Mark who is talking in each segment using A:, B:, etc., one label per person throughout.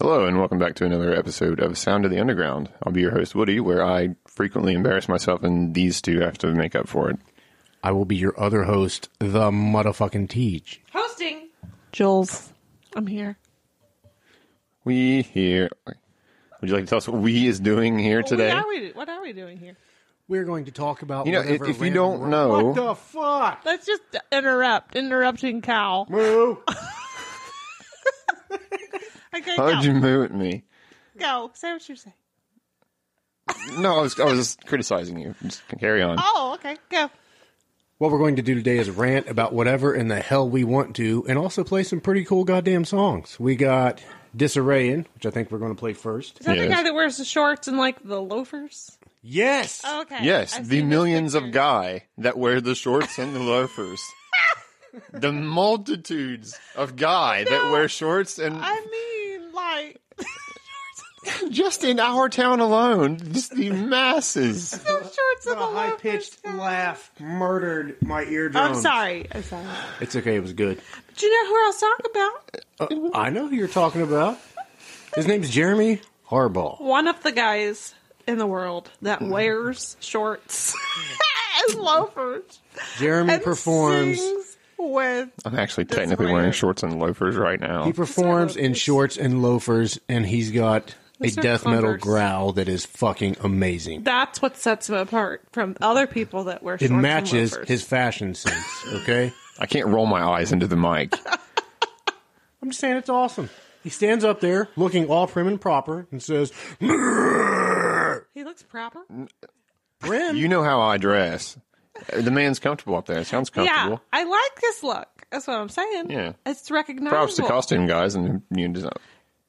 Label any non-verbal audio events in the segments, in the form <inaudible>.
A: Hello, and welcome back to another episode of Sound of the Underground. I'll be your host, Woody, where I frequently embarrass myself, and these two have to make up for it.
B: I will be your other host, the motherfucking Teach.
C: Hosting. Jules. I'm here.
A: We here. Would you like to tell us what we is doing here today?
C: What are we, what are we doing here?
B: We're going to talk about
A: You know, if,
B: whatever
A: if you
B: random
A: don't
B: ro-
A: know,
B: what the fuck,
C: Let's just interrupt. Interrupting cow.
B: Moo. <laughs>
C: Okay,
A: how'd you moo at me?
C: go. Say what you're saying.
A: No, I was, I was just criticizing you. Just carry on.
C: Oh, okay. Go.
B: What we're going to do today is rant about whatever in the hell we want to, and also play some pretty cool goddamn songs. We got Disarrayin, which I think we're going to play first.
C: Is that the
A: Yes.
C: guy that wears the shorts and like the loafers?
B: Yes.
C: Oh, okay.
A: Yes,
C: I've
A: the
C: seen his
A: millions of
C: pictures.
A: guy that wear the shorts and the loafers. <laughs> the multitudes of guy that wear shorts and
C: I mean, like
A: just in our town alone, just the masses.
C: the shorts
B: The
C: and the
B: high pitched laugh murdered my eardrums.
C: I'm sorry. I'm sorry.
B: It's okay. It was good.
C: But you know who I was talking about?
B: Uh, I know who you're talking about. His name's Jeremy Harbaugh.
C: One of the guys in the world that hmm. wears shorts <laughs> and <laughs> loafers.
B: Jeremy
C: and
B: performs.
C: sings with
A: I'm actually technically wearing shorts and loafers right now.
B: He performs in shorts and loafers, and he's got a
C: Those are
B: death metal growl that is fucking amazing.
C: That's what sets him apart from other people that wear
B: It matches
C: and
B: his fashion sense. Okay, <laughs>
A: I can't roll my eyes into the mic. <laughs>
B: I'm just saying it's awesome. He stands up there looking all prim and proper and says,
C: He looks proper.
B: "Prim."
A: You know how I dress. The man's comfortable up there. It sounds
C: Yeah,
A: comfortable.
C: I like this look. That's what I'm saying.
A: Yeah.
C: it's recognizable.
A: Props to costume guys and you know,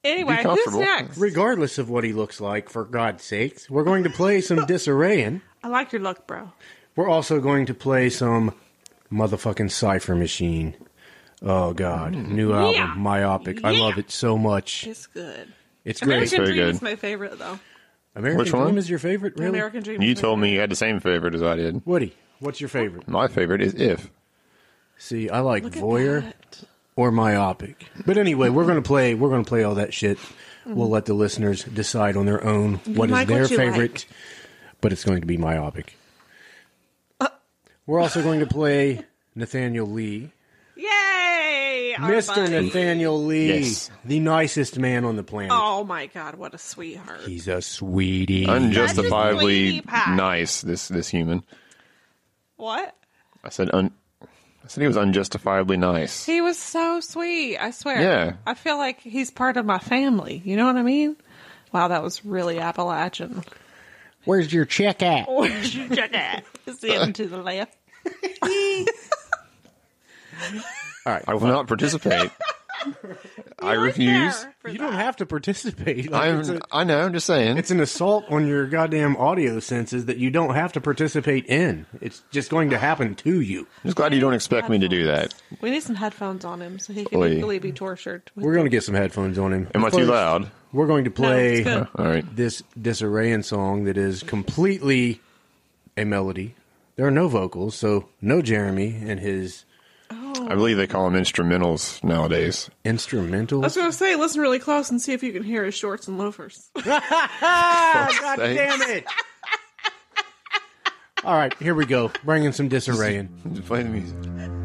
C: Anyway, who's next?
B: Regardless of what he looks like, for God's sakes, we're going to play some <laughs> Disarrayin.
C: I like your look, bro.
B: We're also going to play some motherfucking Cipher Machine. Oh God, mm. new album,
C: Yeah.
B: Myopic. I
C: Yeah.
B: love it so much.
C: It's good.
B: It's great.
C: American
A: very
C: Dream
A: good.
C: is my favorite, though.
B: American
A: Which
B: Dream
A: one?
B: is your favorite, really?
C: American Dream.
A: you
C: is my
A: told me you had the same favorite as I did.
B: Woody, what's your favorite?
A: My favorite is If.
B: See, I like
C: Look at
B: Voyeur
C: that.
B: Or Myopic. But anyway, we're gonna play. We're gonna play all that shit. We'll mm-hmm. let the listeners decide on their own what is
C: like
B: their
C: what
B: favorite.
C: like.
B: But it's going to be Myopic. Uh. We're also going to play Nathaniel Lee,
C: Yay!
B: Mr. Nathaniel Lee,
A: Yes.
B: the nicest man on the planet.
C: Oh my god, what a sweetheart.
B: He's a sweetie.
A: Unjustifiably
C: sweetie
A: nice, this this human.
C: what?
A: I said un I said he was unjustifiably nice.
C: He was so sweet. I swear.
A: Yeah.
C: I feel like he's part of my family. You know what I mean? Wow, that was really Appalachian.
B: Where's your check at? <laughs>
C: Where's your jacket? It's in to the left.
B: All right, <laughs>
A: I will not participate. <laughs> <laughs> I refuse.
B: You
C: that.
B: don't have to participate. Like, it's,
A: I'm
B: a-
A: I know, I'm just saying.
B: it's an assault on your goddamn audio senses that you don't have to participate in. It's just going to happen to you.
A: I'm just glad you don't expect me to do that.
C: We need some headphones on him so he can
A: Oy.
C: equally be tortured. with
B: We're going to get some headphones on him.
A: Am I too
B: First,
A: loud?
B: We're going to play
C: it's good.
A: All right.
B: this Disarrayin song that is completely a melody. There are no vocals, so no Jeremy and his
A: I believe they call them instrumentals nowadays.
B: instrumentals.
C: I was going to say, listen really close and see if you can hear his shorts and loafers. <laughs>
B: God
A: sake.
B: damn eh? it! All right, here we go. Bringing some disarray
A: in. play the music.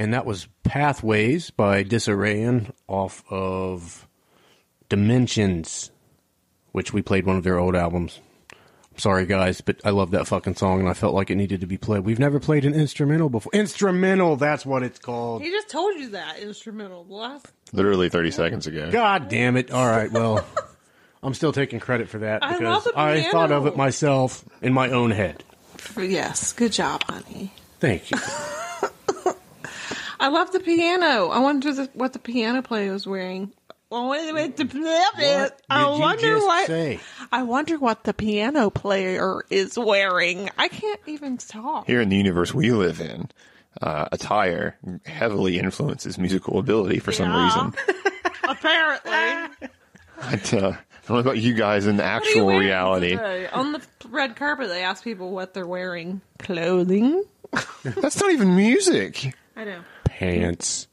B: And that was Pathways by Disarrayan off of Dimensions, which we played one of their old albums. I'm Sorry, guys, but I love that fucking song, and I felt like it needed to be played. We've never played an instrumental before. Instrumental, that's what it's called.
C: He just told you that instrumental the last.
A: Literally 30 seconds ago.
B: God damn it! All right, well, <laughs> I'm still taking credit for that
C: I
B: because
C: love the
B: I thought of it myself in my own head.
C: Yes, good job, honey.
B: Thank you.
C: I love the piano. I wonder the, what the piano player was wearing. Well, wait a minute. the-
B: What
C: I
B: did you
C: wonder
B: just
C: what.
B: say?
C: I wonder what the piano player is wearing. I can't even talk.
A: Here in the universe we live in, uh, attire heavily influences musical ability for some
C: Yeah.
A: reason. <laughs>
C: Apparently,
A: I, uh, I don't know about you guys in the
C: What are you
A: actual reality.
C: today? On the red carpet, they ask people what they're wearing. Clothing.
A: That's not even music.
C: I know.
B: Pants,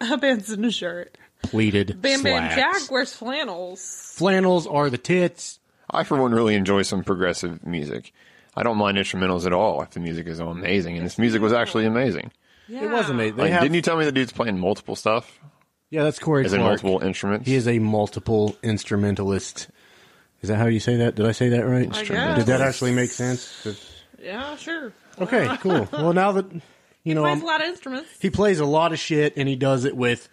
C: A <laughs> pants and a shirt.
B: pleated
C: Bam Bam
B: slacks.
C: Jack wears flannels.
B: Flannels are the tits.
A: I, for one, really enjoy some progressive music. I don't mind instrumentals at all if the music is all amazing, and this music was actually amazing.
C: Yeah.
B: It was amazing. They
A: Like,
B: have,
A: didn't you tell me the dude's playing multiple stuff?
B: yeah, that's Corey
A: Is in
B: Clark.
A: multiple instruments?
B: He is a multiple instrumentalist. Is that how you say that? Did I say that right?
C: I guess.
B: Did that actually make sense? 'Cause-
C: Yeah, sure.
B: Okay, cool. <laughs> Well, now that you know,
C: Plays a lot of instruments.
B: he plays a lot of shit, and he does it with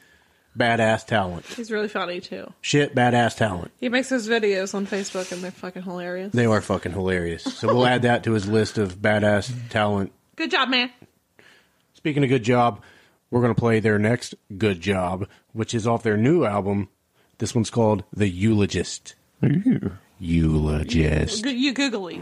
B: badass talent.
C: He's really funny too.
B: Shit, badass talent.
C: He makes his videos on Facebook and they're fucking hilarious.
B: They are fucking hilarious. So we'll add that to his list of badass talent.
C: Good job, man.
B: Speaking of good job, we're going to play their next good job, which is off their new album. This one's called The Eulogist. Eulogist.
C: G- You googly.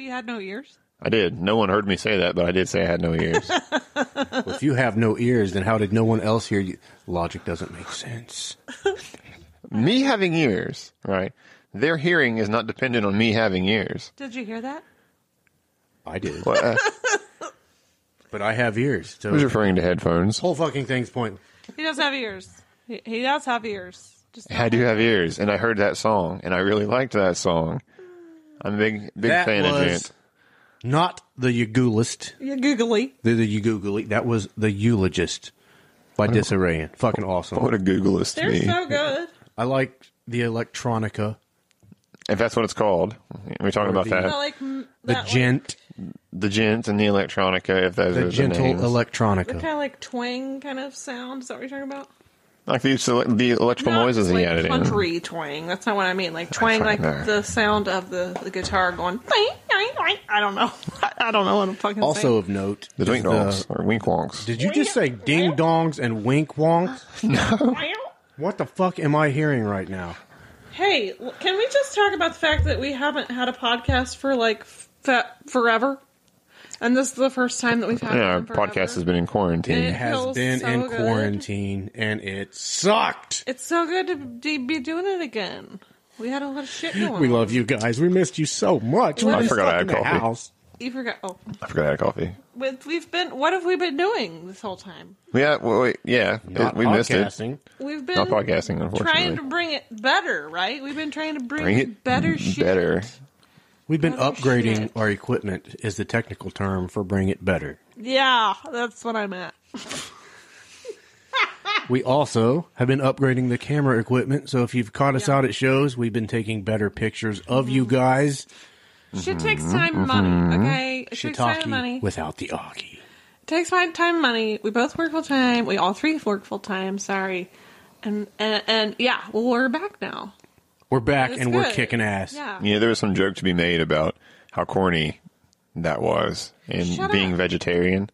C: Say you had no ears?
A: I did. No one heard me say that, but I did say I had no ears. <laughs>
B: Well, if you have no ears, then how did no one else hear you? Logic doesn't make sense. <laughs>
A: me having ears, right? Their hearing is not dependent on me having ears.
C: Did you hear that?
B: I did,
A: What, uh,
B: but I have ears. So
A: who's referring to headphones?
B: whole fucking thing's pointless.
C: He does have ears. He, he does have ears. Just
A: I do have ears, and I heard that song, and I really liked that song. I'm a big, big
B: That
A: fan of
B: was
A: Djent.
B: Not the Eugulist,
C: You googly.
B: the, the Eugulist. That was the Eulogist by Disarray. Fucking awesome.
A: What a Googleist
C: They're
A: me.
C: so good.
B: I like the electronica,
A: if that's what it's called. We're talking about
B: the-
C: I
A: that.
C: like
B: the
C: that,
B: djent,
A: The Djent and the Electronica, if those
B: the
A: are
B: gentle
A: the names.
C: Like,
B: electronica.
C: kind of like twang kind of sound. Is that what you're talking about?
A: Like the, sele- the electrical
C: Not
A: noises
C: like
A: he added in.
C: country twang. That's not what I mean. Like twang, like
A: right.
C: the sound of the, the guitar going. I don't know. <laughs> I don't know what I'm fucking saying.
B: Also
C: saying.
B: of note,
A: The
B: is
A: Twink Donks, or Wink Wonks.
B: Did you just say ding dongs and wink wonks? <laughs> No. what the fuck am I hearing right now?
C: Hey, can we just talk about the fact that we haven't had a podcast for like f- forever? And this is the first time that we've had
A: Yeah, our
C: forever.
A: podcast has been in quarantine.
C: It
B: It has been
C: so
B: in
C: good.
B: quarantine and it sucked.
C: It's so good to be be doing it again. We had a lot of shit going
B: We
C: on.
B: love you guys. We missed you so much.
C: I
B: We're
A: forgot I had
B: in
A: coffee.
B: house.
C: You forgot. Oh,
A: I forgot I had coffee.
C: With, we've been. What have we been doing this whole time?
A: Yeah, well, wait, yeah,
B: Not
A: we missed it.
B: podcasting.
C: We've been
A: Not podcasting, unfortunately.
C: trying to bring it better, right? We've been trying to bring,
A: Bring it
C: better shit.
A: better.
B: We've been oh,
C: Better
B: upgrading
C: shit.
B: our equipment is the technical term for bring it better.
C: Yeah, that's what I meant.
B: We also have been upgrading the camera equipment. So if you've caught us out at shows, we've been taking better pictures of you mm-hmm. guys.
C: Shit takes time and money. Mm-hmm. Okay, it takes time and money.
B: without the Augie.
C: It takes my time and money. We both work full time. We all three work full time. Sorry, and and and yeah, well, we're back now.
B: We're back
C: It's
B: and we're kicking ass.
C: Yeah.
A: You know, there was some joke to be made about how corny that was and
C: Shut
A: being
C: up.
A: vegetarian,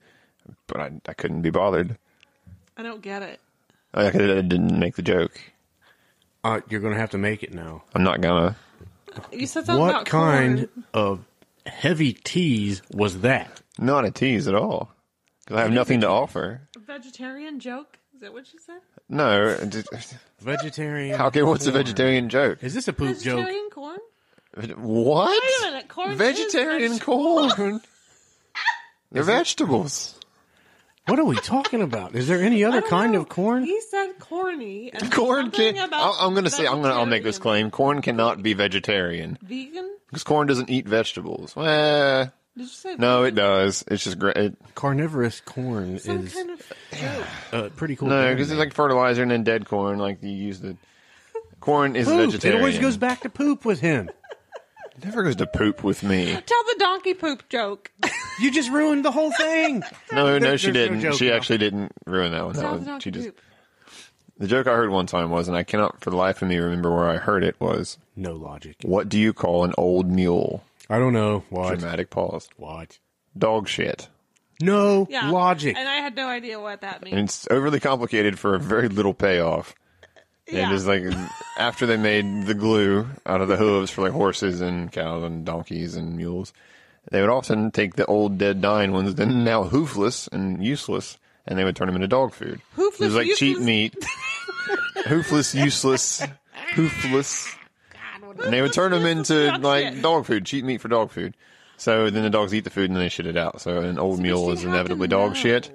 A: but I, I couldn't be bothered.
C: I don't get it.
A: Like, I didn't make the joke.
B: Uh, you're going to have to make it now.
A: I'm not gonna.
C: You said something
B: What
C: about
B: kind
C: corn.
B: of heavy tease was that?
A: Not a tease at all. Because I have nothing to offer.
C: A vegetarian joke? Is that what you said?
A: No.
B: Vegetarian.
A: How can what's a vegetarian joke?
B: Is this a poop joke?
C: Vegetarian corn?
A: What?
C: Wait a minute, corn is
A: Vegetarian
C: vegetable.
A: corn. <laughs> They're vegetables.
B: What are we talking about? Is there any other kind of corn?
C: He said corny. And
A: Corn can.
C: about
A: I'll- I'm going to say. I'm going to. I'll make this claim. Corn cannot be vegetarian
C: Vegan?
A: because corn doesn't eat vegetables. Well,
C: Did you say
A: no, it does. It's just great. It,
B: Carnivorous corn
C: Some
B: is
C: kind of <sighs> joke.
B: uh, pretty cool.
A: no, because it's like fertilizer and then dead corn. Like you use the corn is
B: poop. It
A: vegetarian.
B: always goes back to poop with him.
A: It never goes to poop with me.
C: Tell the donkey poop joke. <laughs>
B: You just ruined the whole thing.
A: No, no,
B: There-
A: she
B: there's no
A: didn't.
B: joke
A: she
B: now.
A: actually didn't ruin that one. That
C: Tell the
A: one
C: donkey
A: she just.
C: poop.
A: The joke I heard one time was, and I cannot for the life of me remember where I heard it was.
B: No logic.
A: What do you call an old mule?
B: I don't know. What?
A: Dramatic pause.
B: What?
A: Dog shit.
B: No
C: Yeah.
B: logic.
C: And I had no idea what that means.
A: And it's overly complicated for a very little payoff.
C: Yeah.
A: And it's like after they made the glue out of the hooves for like horses and cows and donkeys and mules, they would often take the old dead dying ones, then now hoofless and useless, and they would turn them into dog food.
C: Hoofless,
A: it was like cheap
C: useless?
A: meat. <laughs> hoofless, useless, hoofless. And they would turn them into <laughs> like dog food, cheap meat for dog food. So then the dogs eat the food and then they shit it out. So an old mule
C: you
A: is inevitably dog
C: know.
A: shit.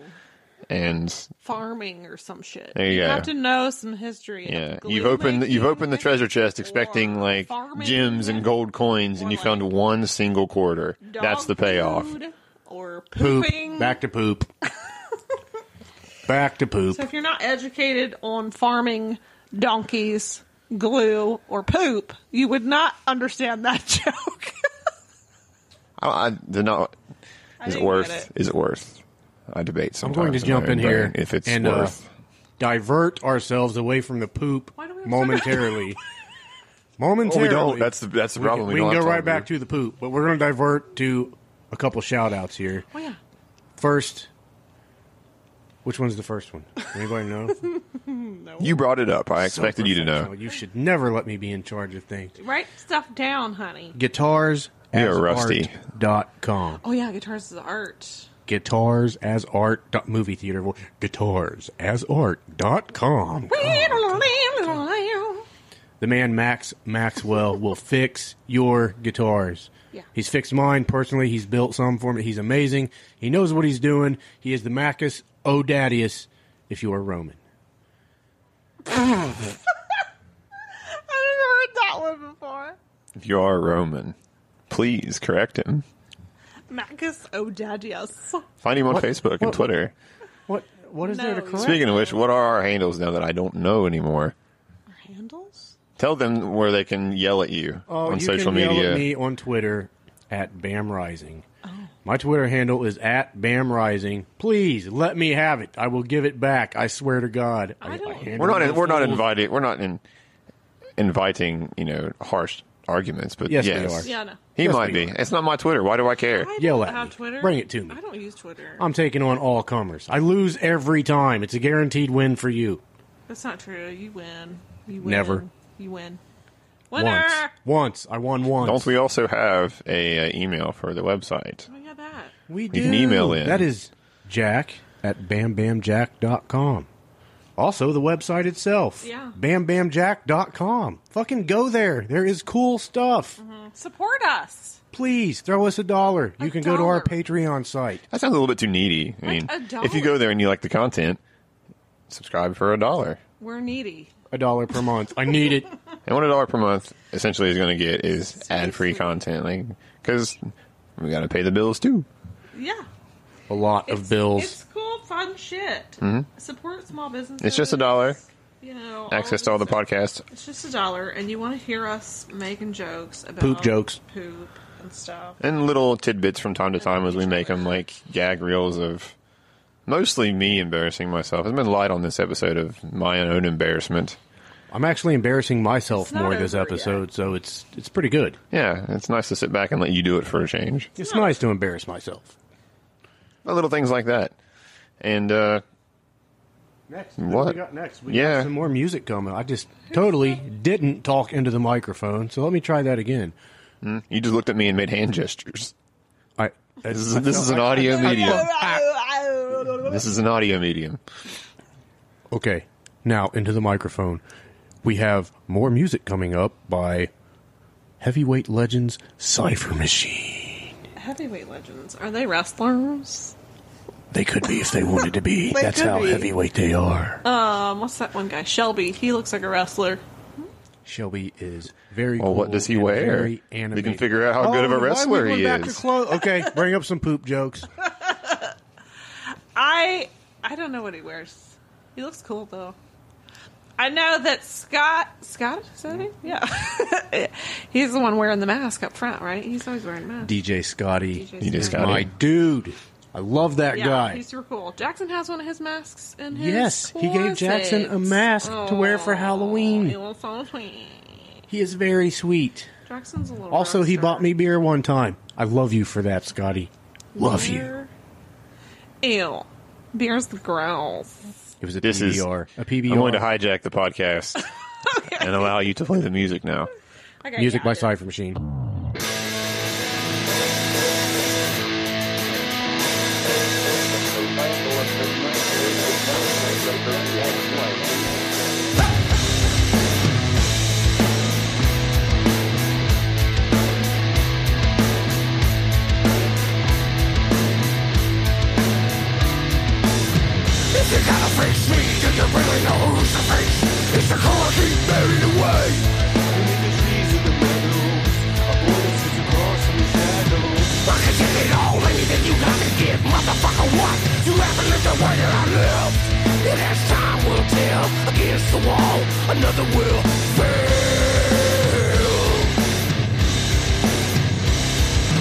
A: And
C: Farming or some shit.
A: There you go.
C: have to know some history. of
A: Yeah, you've opened you've
C: making.
A: opened the treasure chest expecting
C: or
A: like
C: farming
A: gems and gold coins, and you found one single quarter.
C: dog
A: That's the payoff.
C: food Or
B: poop.
C: pooping.
B: Back to poop. <laughs> Back to poop.
C: So if you're not educated on farming donkeys, glue, or poop, you would not understand that <laughs> joke.
A: I, I do not.
C: I
A: Is it worth?
C: get it.
A: Is it worth? I debate
B: I'm going to jump in here
A: if it's
B: and uh,
A: worth.
B: divert ourselves away from the poop
C: Why do we have
B: momentarily.
A: Oh,
B: momentarily.
A: we don't. That's the that's the
B: We can,
A: problem.
B: we can go right
A: time
B: back to the poop, but we're going to divert to a couple shout outs here.
C: Oh yeah.
B: First, which one's the first one? Anybody know? <laughs>
A: You brought it up. I expected you to know.
B: You should never let me be in charge of things.
C: Write stuff down, honey.
B: Guitars
A: You're rusty.
B: dot com.
C: Oh yeah, guitars is art.
B: Guitars as art dot movie theater guitars as art dot com. The man Max Maxwell will fix your guitars.
C: Yeah.
B: He's fixed mine personally. He's built some for me. He's amazing. He knows what he's doing. He is the Macus Oh, O'Dadius if you are Roman. <laughs>
C: I've never heard that one before.
A: If you are Roman, please correct him.
C: Marcus O'Dadius.
A: Find him on
B: What-
A: Facebook and
B: what-
A: Twitter.
B: What what is there to correct?
A: Speaking of which, what are our handles now that I don't know anymore?
C: Our Handles?
A: Tell them where they can yell at you
B: Oh,
A: on
B: you
A: social
B: can yell
A: media.
B: at me on Twitter at Bam Rising. My Twitter handle is at Bam Rising. Please let me have it. I will give it back. I swear to God. I,
C: don't-
A: We're not.
B: no
A: we're not inviting. We're not in, inviting. You know, harsh arguments. But
B: Yes,
A: yes,
B: we are.
C: Yeah, no.
A: he
B: Yes,
A: might
B: we
A: be.
B: are.
A: It's not my Twitter. Why do I care?
C: I
B: Yell
C: don't
B: at
C: have
B: me.
C: Twitter.
B: Bring it to me.
C: I don't use Twitter.
B: I'm taking on all comers. I lose every time. It's a guaranteed win for you.
C: That's not true. You win. You win.
B: Never.
C: You win. Winner.
B: Once. Once. I won once.
A: Don't we also have a, uh email for the website?
C: We got that.
B: We do.
A: can email in.
B: That is Jack at bambamjack.com. Also, the website itself.
C: Yeah.
B: Bambamjack.com. Fucking go there. There is cool stuff. Mm-hmm.
C: Support us.
B: Please throw us a dollar. You
C: A
B: can go to our. Patreon site.
A: That sounds a little bit too needy. I mean,
C: a
A: if you go there and you like the content, subscribe for a dollar.
C: We're needy.
B: A dollar per month. I need it. <laughs>
A: And what a dollar per month essentially is going to get is ad-free content, like because we got to pay the bills too.
C: Yeah.
B: A lot of bills.
C: It's cool, fun shit. Support small businesses.
A: Mm-hmm. It's just a dollar.
C: You know,
A: Access to all the
C: this stuff.
A: podcasts.
C: It's just a dollar, and you want to hear us making jokes about
B: Poop jokes.
C: poop and stuff.
A: And little tidbits from time to time as we make them, <laughs> like gag reels of mostly me embarrassing myself. There's been light on this episode of my own embarrassment.
B: I'm actually embarrassing myself
C: It's not
B: more this
C: over
B: episode, so it's it's pretty good.
A: Yeah, it's nice to sit back and let you do it for a change.
B: It's nice to embarrass myself.
A: Little things like that. And uh,
B: Next,
A: What?
B: we got next? We
A: Yeah.
B: got some more music coming. I just totally didn't talk into the microphone, so let me try that again.
A: you just looked at me and made hand gestures.
B: I
A: This is, this is an audio medium. This is an audio medium.
B: Okay, now into the microphone. We have more music coming up by Heavyweight Legends Cypher Machine.
C: Heavyweight legends. Are they wrestlers?
B: They could be if they wanted to be. <laughs>
C: They
B: That's
C: could
B: how
C: be.
B: heavyweight they are.
C: Um, what's that one guy? Shelby. He looks like a wrestler.
B: Shelby is very.
A: Well, what does he
B: and
A: wear?
B: Very
A: We can figure out how good of a
B: Oh, why
A: wrestler
B: we went
A: he
B: back
A: is.
B: To clo- okay, bring up some poop jokes. <laughs>
C: I I don't know what he wears. He looks cool though. I know that Scott Scott is that? Yeah, <laughs> he's the one wearing the mask up front, right? He's always wearing a mask.
B: DJ Scotty
C: DJ
B: is
A: Scotty.
B: my dude. I love that
C: yeah,
B: guy.
C: he's super cool. Jackson has one of his masks in his
B: Yes, he gave Jackson a
C: closet.
B: mask to wear for Halloween.
C: He looks so sweet.
B: He is very sweet.
C: Jackson's a little.
B: Also, he bought me beer one time. I love you for that, Scotty. Love you.
C: Beer. Ew, beer's the gross.
B: It was a
A: This is
B: a PBR.
A: I'm going to hijack the podcast <laughs> and allow you to play the music now.
C: Okay,
B: Music
C: yeah,
B: by Cypher Machine.
D: Away. The trees the the I can take it all, anything you got to give, motherfucker. What? You haven't lived the way that I lived. Will tell, against the wall, another will fail.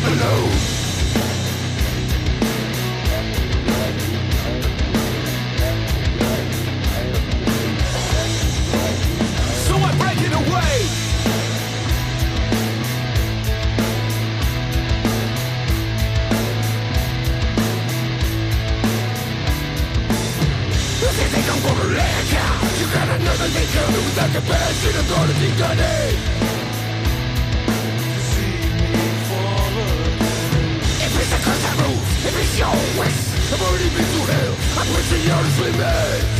D: Alone. Your wish. I'm wishing you honestly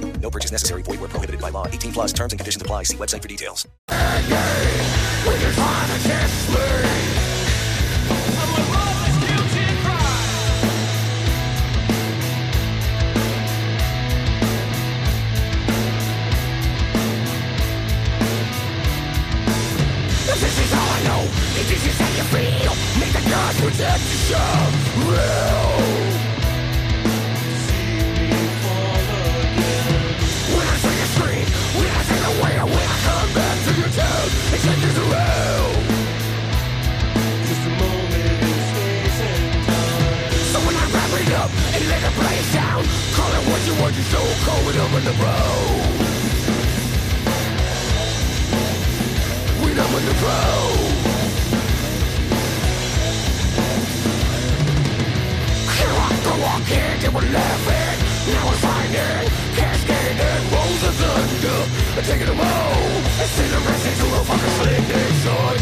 E: No purchase necessary. Void where prohibited by law. 18 plus terms and conditions apply. See website for details.
D: This is all I know, this is how you feel, make the gods protect show. Real. Down, call it what you want, you're so cold up in the road. I'm in the road. Here I go again, they were laughing. Now we're finding cascade and rolls of thunder. I'm taking them all. Incineration to a fucking sling nation.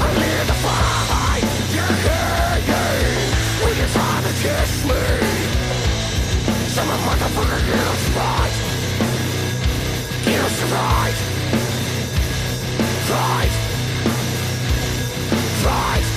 D: I'm in the fight. Yeah, yeah, yeah. When you're trying to kiss me. a motherfucker gives right. Gives right. Right. Right.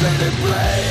D: Let it
F: play.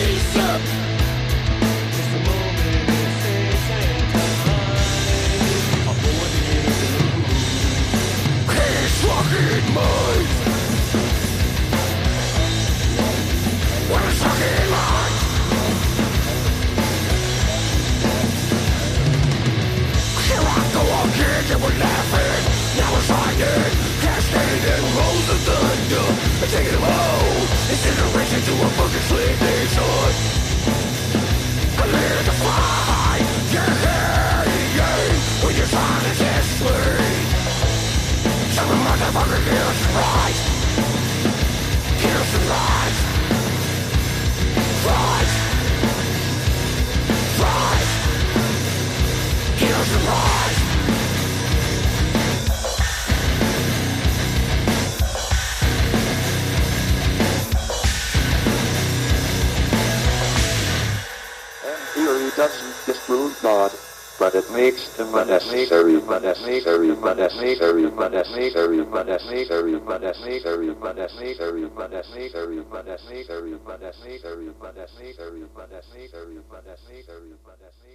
F: thought, but it makes them unnecessary, necessary, unnecessary, unnecessary, necessary, unnecessary, unnecessary, necessary, unnecessary, unnecessary, necessary, unnecessary, unnecessary, necessary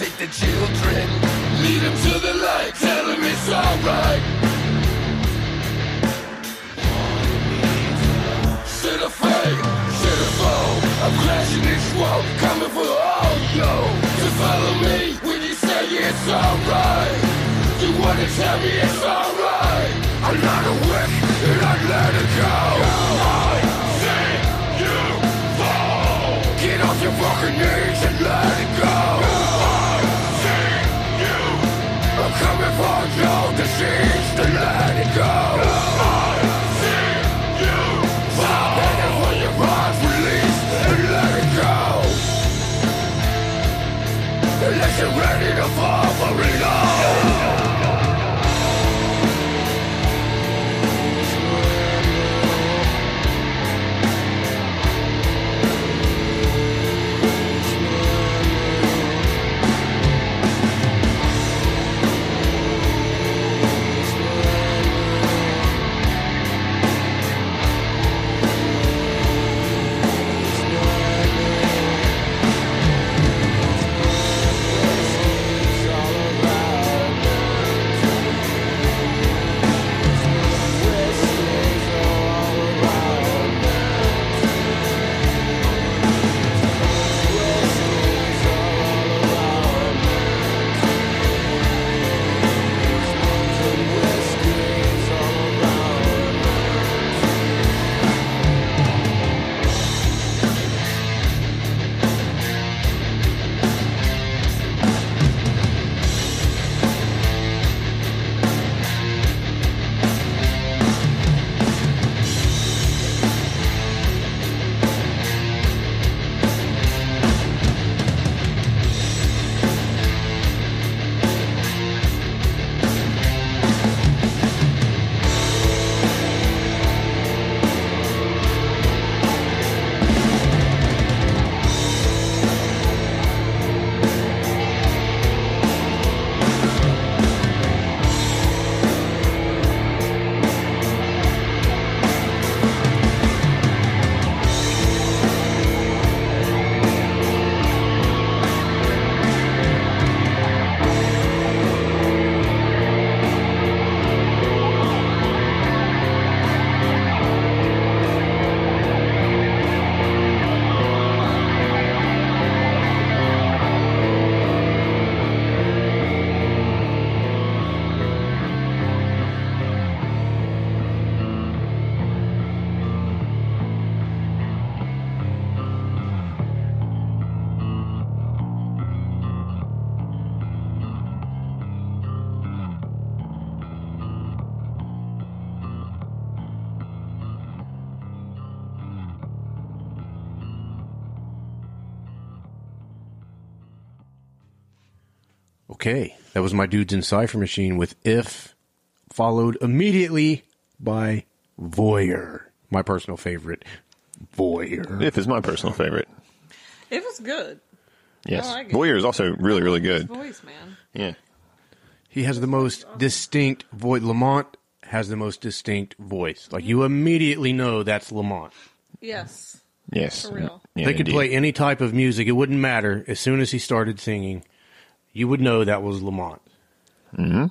F: take the children. Lead them to the light, tell them it's alright. Set a fake, set a foe. I'm crashing this wall, coming for all you. To follow me when you say it's alright. You wanna tell me it's alright? I'm not a wick and I let it go. I see you fall. Get off your fucking knees. coming for your disease, the land
B: Okay, that was my dudes in Cypher Machine with If, followed immediately by Voyeur, my personal favorite. Voyeur.
A: If is my personal favorite.
C: It was good.
A: Yes.
C: I like it.
A: Voyeur is also really, really
C: His
A: good.
C: voice, man.
A: Yeah.
B: He has the most distinct voice. Lamont has the most distinct voice. Like you immediately know that's Lamont.
C: Yes.
A: Yes.
C: For real.
A: Yeah,
B: they could
A: indeed.
B: play any type of music. It wouldn't matter. As soon as he started singing, you would know that was Lamont.
A: Mm-hmm.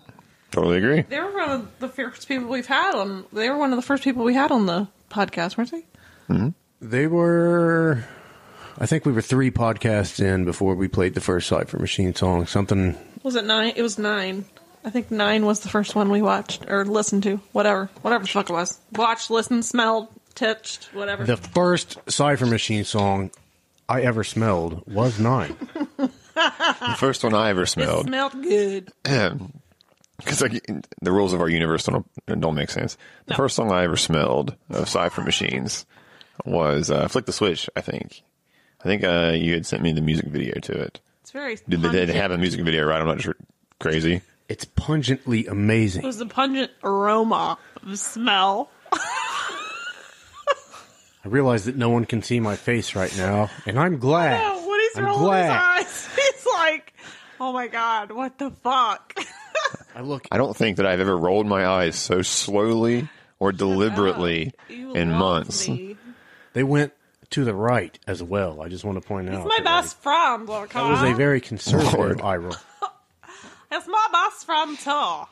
A: Totally agree.
C: They were one of the first people we've had on. They were one of the first people we had on the podcast, weren't they?
A: Mm-hmm.
B: They were, I think we were three podcasts in before we played the first Cypher Machine song. Something.
C: Was it nine? It was nine. I think nine was the first one we watched or listened to. Whatever, whatever the fuck it was. Watched, listened, smelled, touched, whatever.
B: The first Cypher Machine song I ever smelled was Nine. <laughs>
A: The first one I ever
C: it
A: smelled.
C: smelled good. <clears throat>
A: Because like the rules of our universe don't don't make sense. The first song I ever smelled of Cypher Machines was uh, "Flick the Switch." I think. I think uh, you had sent me the music video to it.
C: It's very.
A: Did they, they have a music video? Right? I'm not sure. Crazy.
B: It's pungently amazing.
C: It was the pungent aroma of smell.
B: I realize that no one can see my face right now, and I'm glad.
C: Oh, when he's
B: I'm
C: rolling
B: glad.
C: his eyes, he's like, "Oh my god, what the fuck?" <laughs>
B: I look.
A: I don't think that I've ever rolled my eyes so slowly or deliberately in months.
C: me.
B: They went to the right as well. I just want to point
C: He's
B: out.
C: my
B: that,
C: best friend, look.
B: That was a very conservative eye roll.
C: It's my best friend too.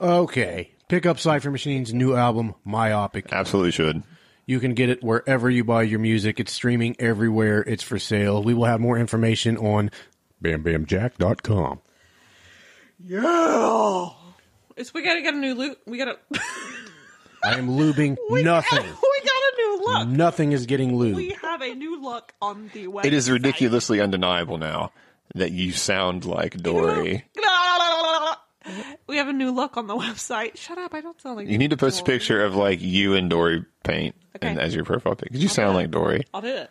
B: Okay. Pick up Cypher Machine's new album, Myopic.
A: Absolutely should.
B: You can get it wherever you buy your music. It's streaming everywhere. It's for sale. We will have more information on BamBamJack.com.
C: Yeah. It's we gotta get a new loot. We gotta.
B: I am lubing <laughs> nothing. <laughs>
C: we got a new look.
B: Nothing is getting lubed.
C: We have a new look on the website.
A: It is ridiculously undeniable now that you sound like Dory. <laughs>
C: We have a new look on the website. Shut up! I don't sound like
A: You need to post a picture of like you and Dory paint and as your profile pic because you sound like Dory.
C: I'll do it.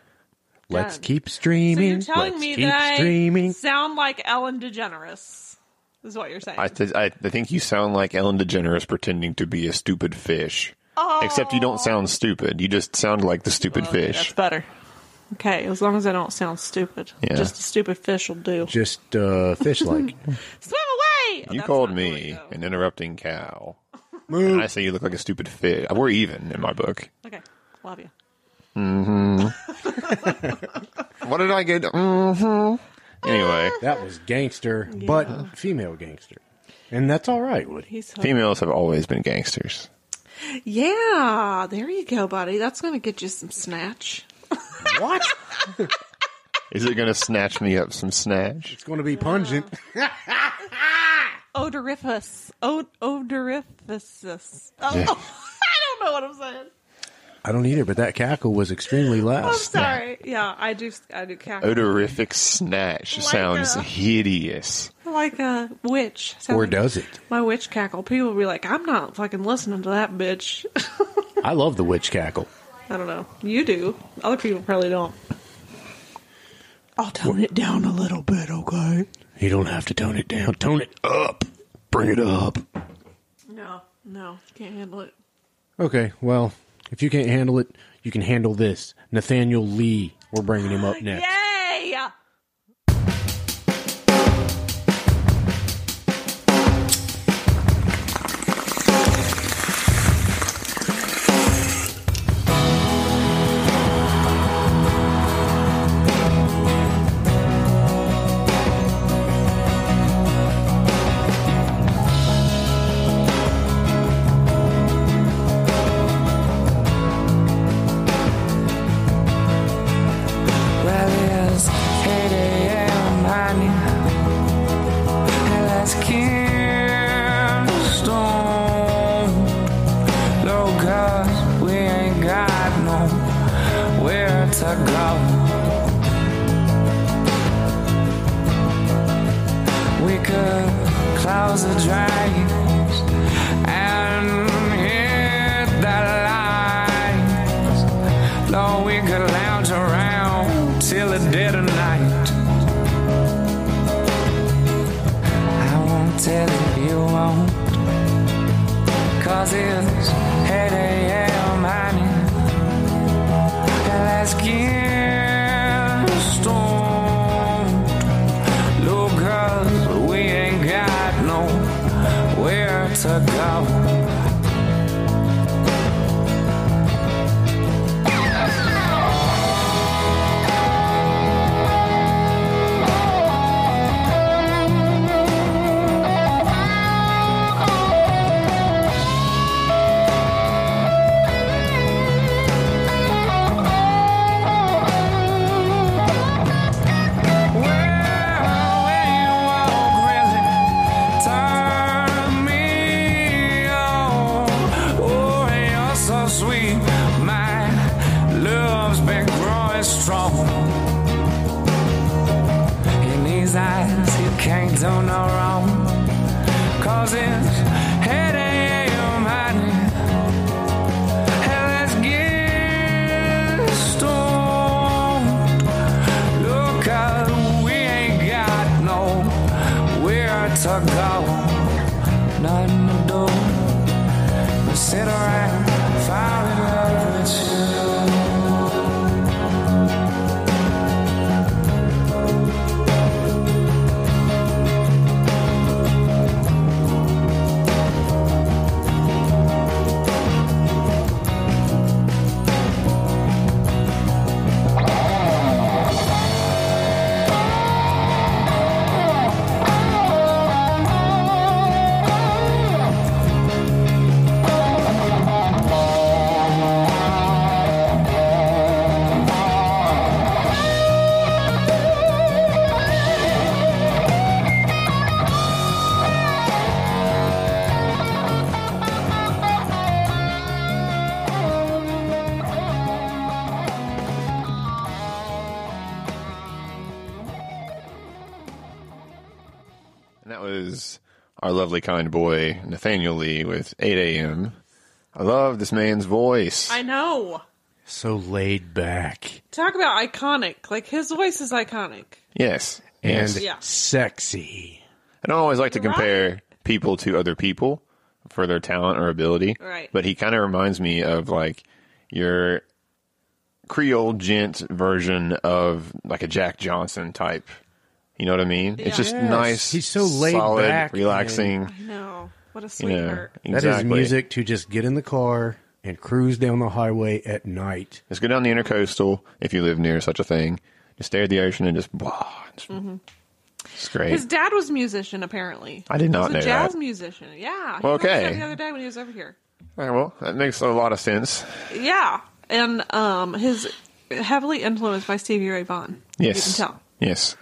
B: Let's
C: Done.
B: keep
C: So you're telling
B: Let's
C: me
B: keep
C: that
B: streaming.
C: I sound like Ellen DeGeneres? Is what you're saying?
A: I, th- I, I think you sound like Ellen DeGeneres pretending to be a stupid fish. Oh. Except you don't sound stupid. You just sound like the stupid
C: Okay,
A: fish.
C: That's better. Okay, as long as I don't sound stupid.
A: Yeah.
C: Just a stupid fish will do.
B: Just uh, fish like. <laughs>
C: Swim away!
A: You called me an interrupting cow. <laughs> And I say you look like a stupid fish. We're even in my book.
C: Okay, love you.
A: Hmm <laughs> what did I get? hmm Anyway,
B: that was gangster, but female gangster. And that's all right, Woody.
C: He's so-
A: females have always been gangsters.
C: Yeah, there you go, buddy. That's gonna get you some snatch.
B: What? <laughs>
A: Is it going to snatch me up some snatch?
B: It's going to be pungent. <laughs>
C: Odoriferous. Od- odoriferous. Oh, I don't know what I'm saying.
B: I don't either, but that cackle was extremely loud.
C: I'm sorry. Yeah, I do. I do cackle.
A: Odorific snatch
C: Like
A: sounds
C: a-
A: hideous.
C: like a witch. Sound
B: Or
C: like
B: does it?
C: My witch cackle. People will be like, I'm not fucking listening to that bitch. <laughs>
B: I love the witch cackle.
C: I don't know. You do. Other people probably don't. I'll tone it down a little bit, okay?
B: You don't have to tone it down. Tone it up. Bring it up.
C: No, no, can't handle it.
B: Okay, well, if you can't handle it, you can handle this. Nathaniel Lee. We're bringing him up ah, next.
C: Yay!
G: Can't do no wrong. Cause it's
A: lovely kind boy, Nathaniel Lee, with 8 a.m. I love this man's voice.
C: I know.
B: So laid back
C: Talk about iconic. Like his voice is iconic.
A: Yes.
B: and
C: Yeah.
B: sexy.
A: I don't always like to
C: You're
A: compare people to other people for their talent or ability.
C: Right.
A: But he kind of reminds me of like your Creole gent version of like a Jack Johnson type. You know what I mean? It's just
B: Yes.
A: nice.
B: He's so laid
A: solid,
B: back
A: relaxing.
C: I know. What a
A: You know,
C: sweetheart.
B: That is
A: exactly.
B: music to just get in the car and cruise down the highway at night.
A: Just go down the intercoastal if you live near such a thing. Just stare at the ocean and just wow. It's,
C: Mhm.
A: it's great.
C: His dad was a musician, apparently.
A: I did not know.
C: he was a jazz
A: that.
C: musician. Yeah. he
A: Well,
C: told us that
A: okay.
C: The other day when he was over here.
A: All right, well, that makes a lot of sense.
C: Yeah, and um, his heavily influenced by Stevie Ray Vaughan.
A: Yes.
C: you can tell.
A: Yes.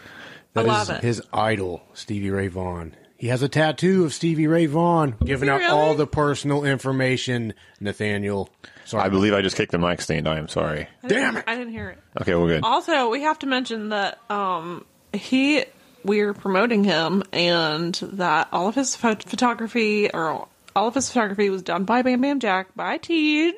C: I
B: That
C: love
B: is
C: it.
B: his idol, Stevie Ray Vaughan. He has a tattoo of Stevie Ray Vaughan, giving
C: he
B: out
C: really?
B: all the personal information. Nathaniel, sorry,
A: I believe I just kicked the mic stand. I am sorry.
C: I didn't- I didn't hear it.
A: Okay, well, good.
C: Also, we have to mention that um, he we're promoting him, and that all of his pho- photography or all of his photography was done by Bam Bam Jack by Tej.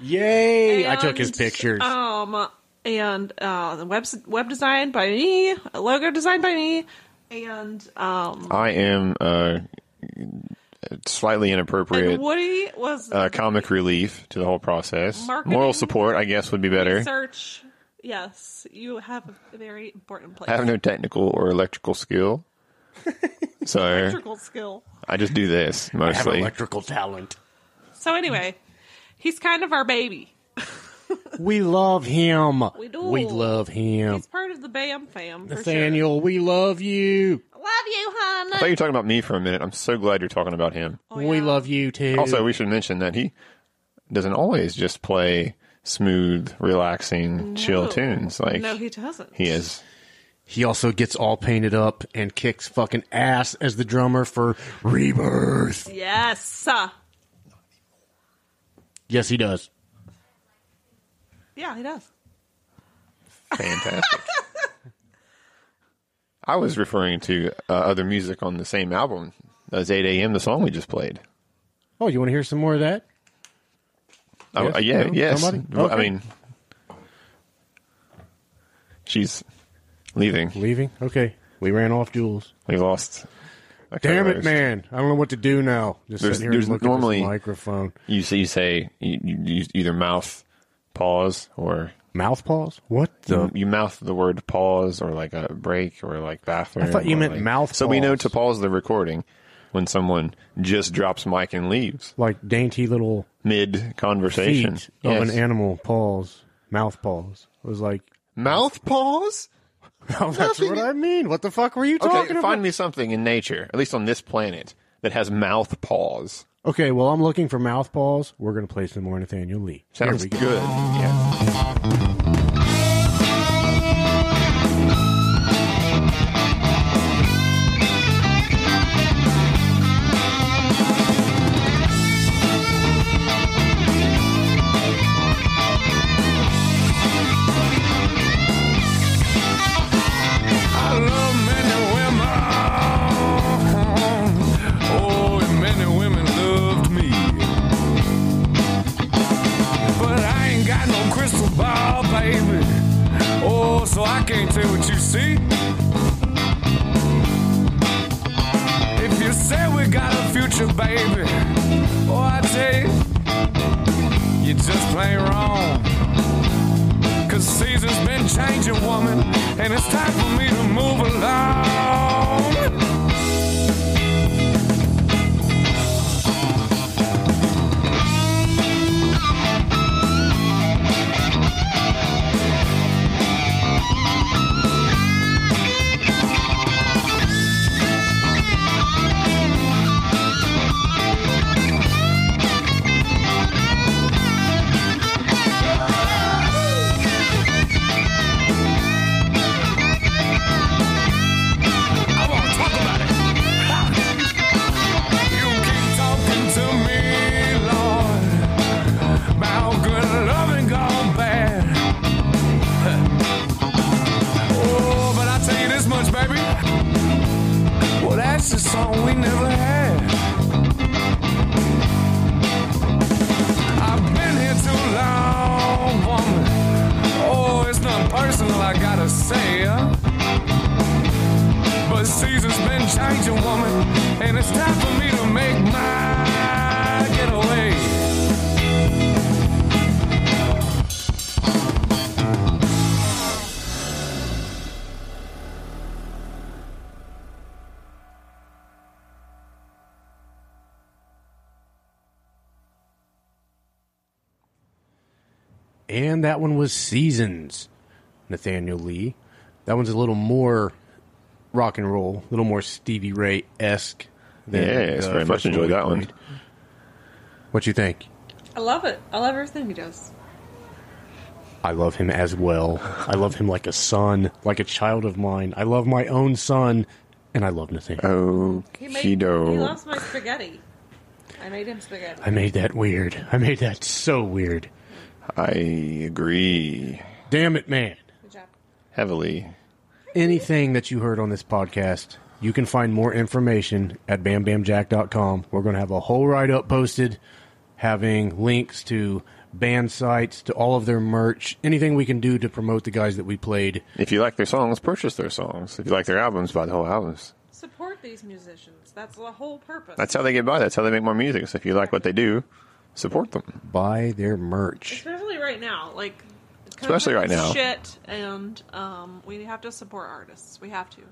B: Yay! I took his pictures.
C: Um, and uh, the web web design by me, a logo design by me, and um,
A: I am uh, slightly inappropriate.
C: and Woody was
A: uh, comic relief to the whole process. Moral support, I guess, would be better.
C: research. Yes, you have a very important place.
A: I have no technical or electrical skill, <laughs> so
C: electrical skill.
A: I just do this
B: I have
A: mostly.
B: electrical talent.
C: So anyway, he's kind of our baby. <laughs>
B: We love him.
C: We do.
B: We love him.
C: He's part of the Bam fam. For
B: Nathaniel, we love you.
C: sure. love you, hon.
A: I thought you were talking about me for a minute. I'm so glad you're talking about him.
C: Oh,
B: We love you too.
A: Also, we should mention that he doesn't always just play smooth, relaxing, chill tunes. Like
C: no, he doesn't.
A: he is.
B: He also gets all painted up and kicks fucking ass as the drummer for Rebirth.
C: Yes.
B: Yes, he does.
C: Yeah, he does.
A: Fantastic. I was referring to uh, other music on the same album. That's 8 a.m. The song we just played.
B: Oh, you want to hear some more of that?
A: Oh,
B: Yes?
A: uh, yeah,
B: No?
A: yes.
B: Somebody?
A: Well, I mean, she's leaving.
B: Leaving? Okay. We ran off Jules.
A: We lost.
B: Damn it, man! I don't know what to do now. Just
A: There's,
B: sitting here
A: there's
B: looking
A: normally
B: at this microphone.
A: You say you say you, you, you either mouth pause or
B: mouth pause. What the?
A: You, you mouth the word pause or like a break or like bathroom.
B: I thought you meant
A: like-
B: mouth
A: So we know to pause the recording when someone just drops mic and leaves
B: Like dainty little
A: mid conversation.
B: feet of an animal pause, mouth pause. It was like
A: mouth pause. <laughs>
B: No, that's what I mean. What the fuck were you talking
A: Okay,
B: about?
A: find me something in nature, at least on this planet, that has mouth pause.
B: Okay, well, I'm looking for mouth pause. We're going to play some more Nathaniel Lee.
A: Sounds good. Yeah.
G: Say. Huh? But season's been changing, woman, and it's time for me to make my getaway.
B: And that one was Seasons, Nathaniel Lee. That one's a little more rock and roll, a little more Stevie Ray esque.
A: Yeah, Yes, very much enjoyed that one.
B: What you think?
C: I love it. I love everything he does.
B: I love him as well. I love him like a son, like a child of mine. I love my own son, and I love Nathaniel.
C: Oh, he made. He loves my spaghetti. I made him spaghetti.
B: I made that weird. I made that so weird.
A: I agree.
B: Damn it, man.
C: Good job.
A: Heavily.
B: Anything that you heard on this podcast, you can find more information at bambamjack.com. We're going to have a whole write up posted having links to band sites, to all of their merch, anything we can do to promote the guys that we played.
A: If you like their songs, purchase their songs. If you like their albums, buy the whole albums.
C: Support these musicians. That's the whole purpose.
A: That's how they get by. That's how they make more music. So if you like what they do, support them.
B: Buy their merch.
C: Especially right now, like
A: Especially right now.
C: Shit, and um, we have to support artists. We have to.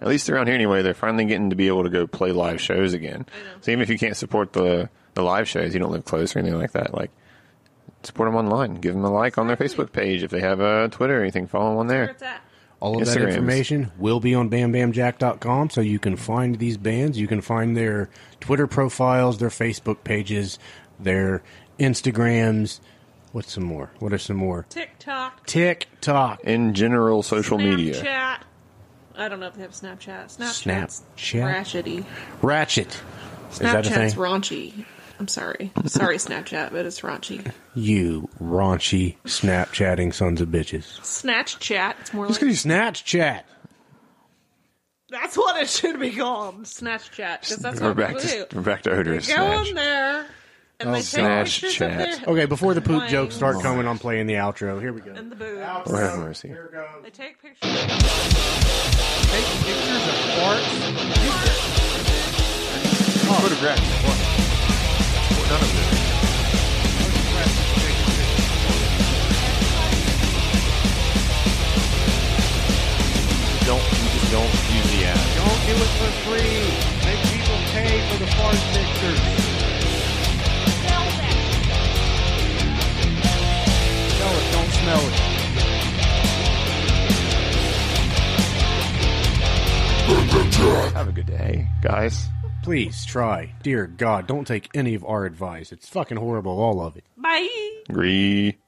A: At least around here anyway, they're finally getting to be able to go play live shows again. So even if you can't support the the live shows, you don't live close or anything like that, like support them online. Give them a like on their Facebook page if they have a Twitter or anything. Follow them on there.
B: All of that
A: Instagrams.
B: information will be on bambamjack.com, so you can find these bands. You can find their Twitter profiles, their Facebook pages, their Instagrams. What's some more? What are some more?
C: TikTok,
B: TikTok.
A: In general, social media.
C: Snapchat. I don't know if they have Snapchat. Snapchat's
B: Snapchat?
C: ratchety.
B: Ratchet. Is that a
C: Snapchat's
B: thing?
C: raunchy. I'm sorry. Sorry, Snapchat, but it's raunchy.
B: You raunchy Snapchatting sons of bitches.
C: Snatch chat. It's more
B: It's
C: like
B: gonna be Snatch Chat.
C: that's what it should be called. Snatch chat. 'cause that's
A: We're
C: what
A: back to
C: do.
A: we're back to odorous
C: go
A: snatch.
C: in there, And they take
A: Snatch
C: of
A: chat.
C: their-
B: Okay, before the poop jokes start coming, I'm playing the outro. Here we go.
C: In the booth.
A: Lord have mercy.
C: They take pictures.
B: Take pictures of farts.
A: Photographs. What? None of this. Don't you just don't use the app.
B: Don't do it for free. Make people pay for the fart pictures. Smell it, don't smell it.
A: Have a good day, guys.
B: Please try. Dear God, don't take any of our advice. It's fucking horrible, all of it.
C: Bye.
A: Agree.